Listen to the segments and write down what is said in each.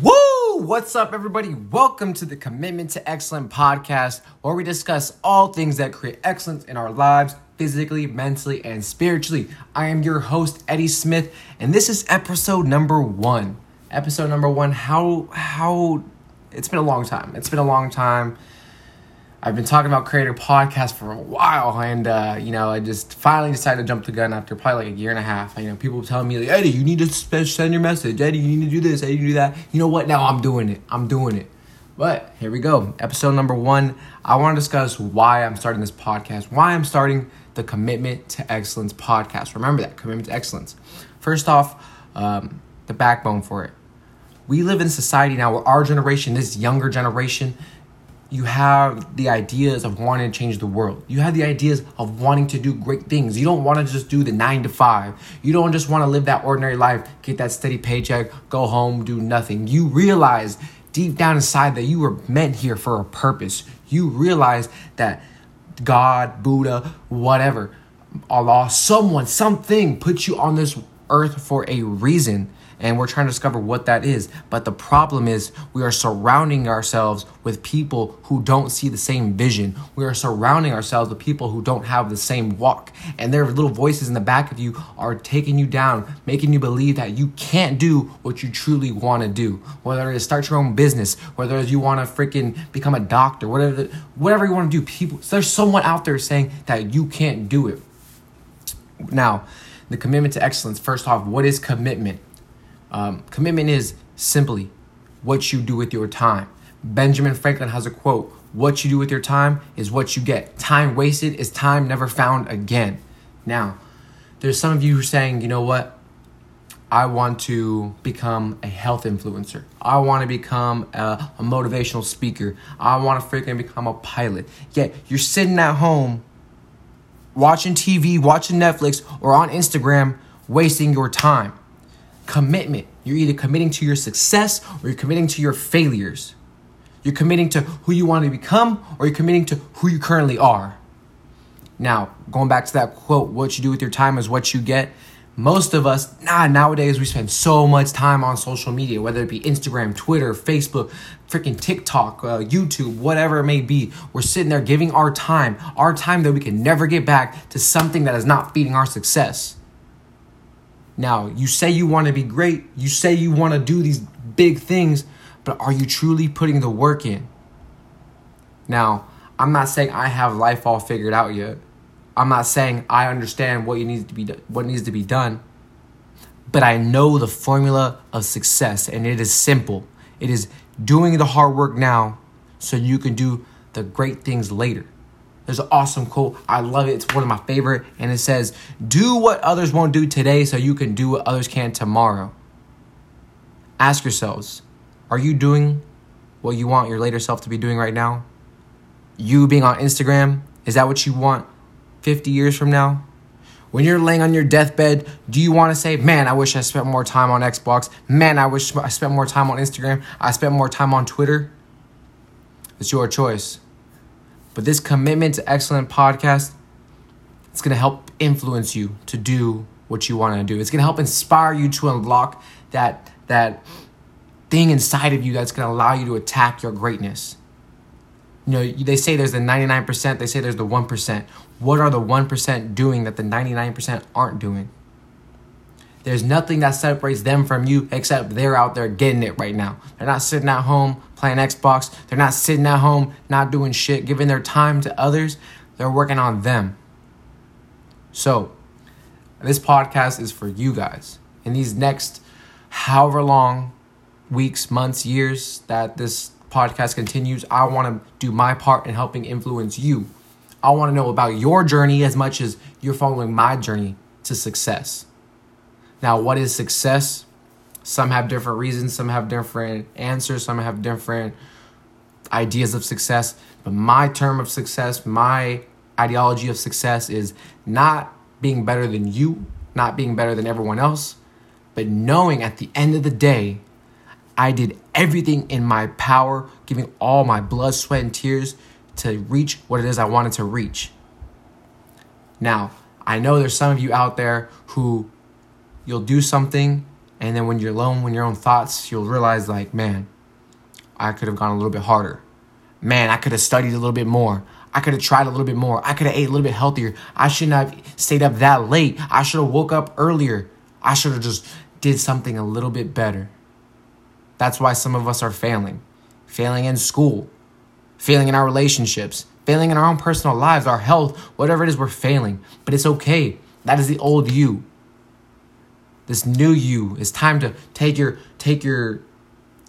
Woo! What's up, everybody? Welcome to the Commitment to Excellence podcast, where we discuss all things that create excellence in our lives, physically, mentally, and spiritually. I am your host, Eddie Smith, and this is episode number one. Episode number one. How how it's been a long time. It's been a long time. I've been talking about creator podcast for a while, and uh, you know, I just finally decided to jump the gun after probably like a year and a half. You know, people telling me like, Eddie, you need to send your message. Eddie, you need to do this. Eddie, do that. You know what? Now I'm doing it. I'm doing it. But here we go. Episode number one. I want to discuss why I'm starting this podcast. Why I'm starting the Commitment to Excellence podcast. Remember that commitment to excellence. First off, um, the backbone for it. We live in society now where our generation, this younger generation, you have the ideas of wanting to change the world. You have the ideas of wanting to do great things. You don't want to just do the nine to five. You don't just want to live that ordinary life, get that steady paycheck, go home, do nothing. You realize deep down inside that you were meant here for a purpose. You realize that God, Buddha, whatever, Allah, someone, something put you on this earth for a reason and we're trying to discover what that is. But the problem is, we are surrounding ourselves with people who don't see the same vision. We are surrounding ourselves with people who don't have the same walk. And their little voices in the back of you are taking you down, making you believe that you can't do what you truly want to do. Whether it's start your own business, whether you want to freaking become a doctor, whatever, whatever you want to do. People, there's someone out there saying that you can't do it. Now, the commitment to excellence. First off, what is commitment? Um, commitment is simply what you do with your time. Benjamin Franklin has a quote What you do with your time is what you get. Time wasted is time never found again. Now, there's some of you who are saying, you know what? I want to become a health influencer. I want to become a, a motivational speaker. I want to freaking become a pilot. Yet you're sitting at home watching TV, watching Netflix, or on Instagram, wasting your time commitment. You're either committing to your success or you're committing to your failures. You're committing to who you want to become or you're committing to who you currently are. Now, going back to that quote, what you do with your time is what you get. Most of us, nah, nowadays we spend so much time on social media, whether it be Instagram, Twitter, Facebook, freaking TikTok, uh, YouTube, whatever it may be. We're sitting there giving our time, our time that we can never get back to something that is not feeding our success. Now, you say you want to be great, you say you want to do these big things, but are you truly putting the work in? Now, I'm not saying I have life all figured out yet. I'm not saying I understand what needs to be what needs to be done. But I know the formula of success and it is simple. It is doing the hard work now so you can do the great things later. There's an awesome quote. I love it. It's one of my favorite. And it says, Do what others won't do today so you can do what others can tomorrow. Ask yourselves, are you doing what you want your later self to be doing right now? You being on Instagram, is that what you want 50 years from now? When you're laying on your deathbed, do you want to say, Man, I wish I spent more time on Xbox? Man, I wish I spent more time on Instagram. I spent more time on Twitter? It's your choice. But this commitment to excellent podcast, it's going to help influence you to do what you want to do. It's going to help inspire you to unlock that that thing inside of you that's going to allow you to attack your greatness. You know, they say there's the 99%, they say there's the 1%. What are the 1% doing that the 99% aren't doing? There's nothing that separates them from you except they're out there getting it right now. They're not sitting at home playing Xbox. They're not sitting at home not doing shit, giving their time to others. They're working on them. So, this podcast is for you guys. In these next however long weeks, months, years that this podcast continues, I want to do my part in helping influence you. I want to know about your journey as much as you're following my journey to success. Now, what is success? Some have different reasons, some have different answers, some have different ideas of success. But my term of success, my ideology of success is not being better than you, not being better than everyone else, but knowing at the end of the day, I did everything in my power, giving all my blood, sweat, and tears to reach what it is I wanted to reach. Now, I know there's some of you out there who you'll do something And then when you're alone, when your own thoughts, you'll realize, like, man, I could have gone a little bit harder. Man, I could have studied a little bit more. I could have tried a little bit more. I could have ate a little bit healthier. I shouldn't have stayed up that late. I should have woke up earlier. I should have just did something a little bit better. That's why some of us are failing. Failing in school, failing in our relationships, failing in our own personal lives, our health, whatever it is, we're failing. But it's okay. That is the old you. This new you. It's time to take your take your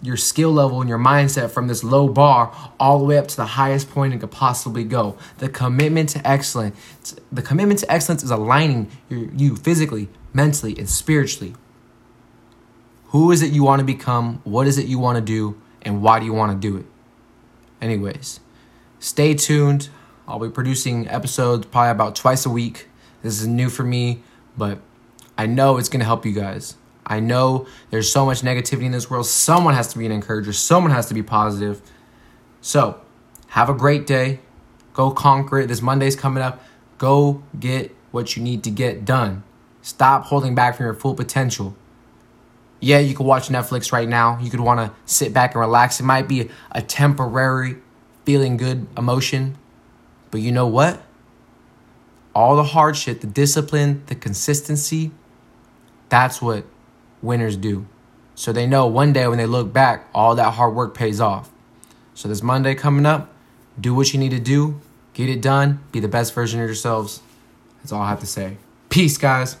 your skill level and your mindset from this low bar all the way up to the highest point it could possibly go. The commitment to excellence, the commitment to excellence is aligning your, you physically, mentally, and spiritually. Who is it you want to become? What is it you want to do? And why do you want to do it? Anyways, stay tuned. I'll be producing episodes probably about twice a week. This is new for me, but I know it's going to help you guys. I know there's so much negativity in this world. Someone has to be an encourager, someone has to be positive. So, have a great day. Go conquer it. This Monday's coming up. Go get what you need to get done. Stop holding back from your full potential. Yeah, you can watch Netflix right now. You could want to sit back and relax. It might be a temporary feeling good emotion. But you know what? All the hard shit, the discipline, the consistency, that's what winners do. So they know one day when they look back, all that hard work pays off. So this Monday coming up, do what you need to do, get it done, be the best version of yourselves. That's all I have to say. Peace, guys.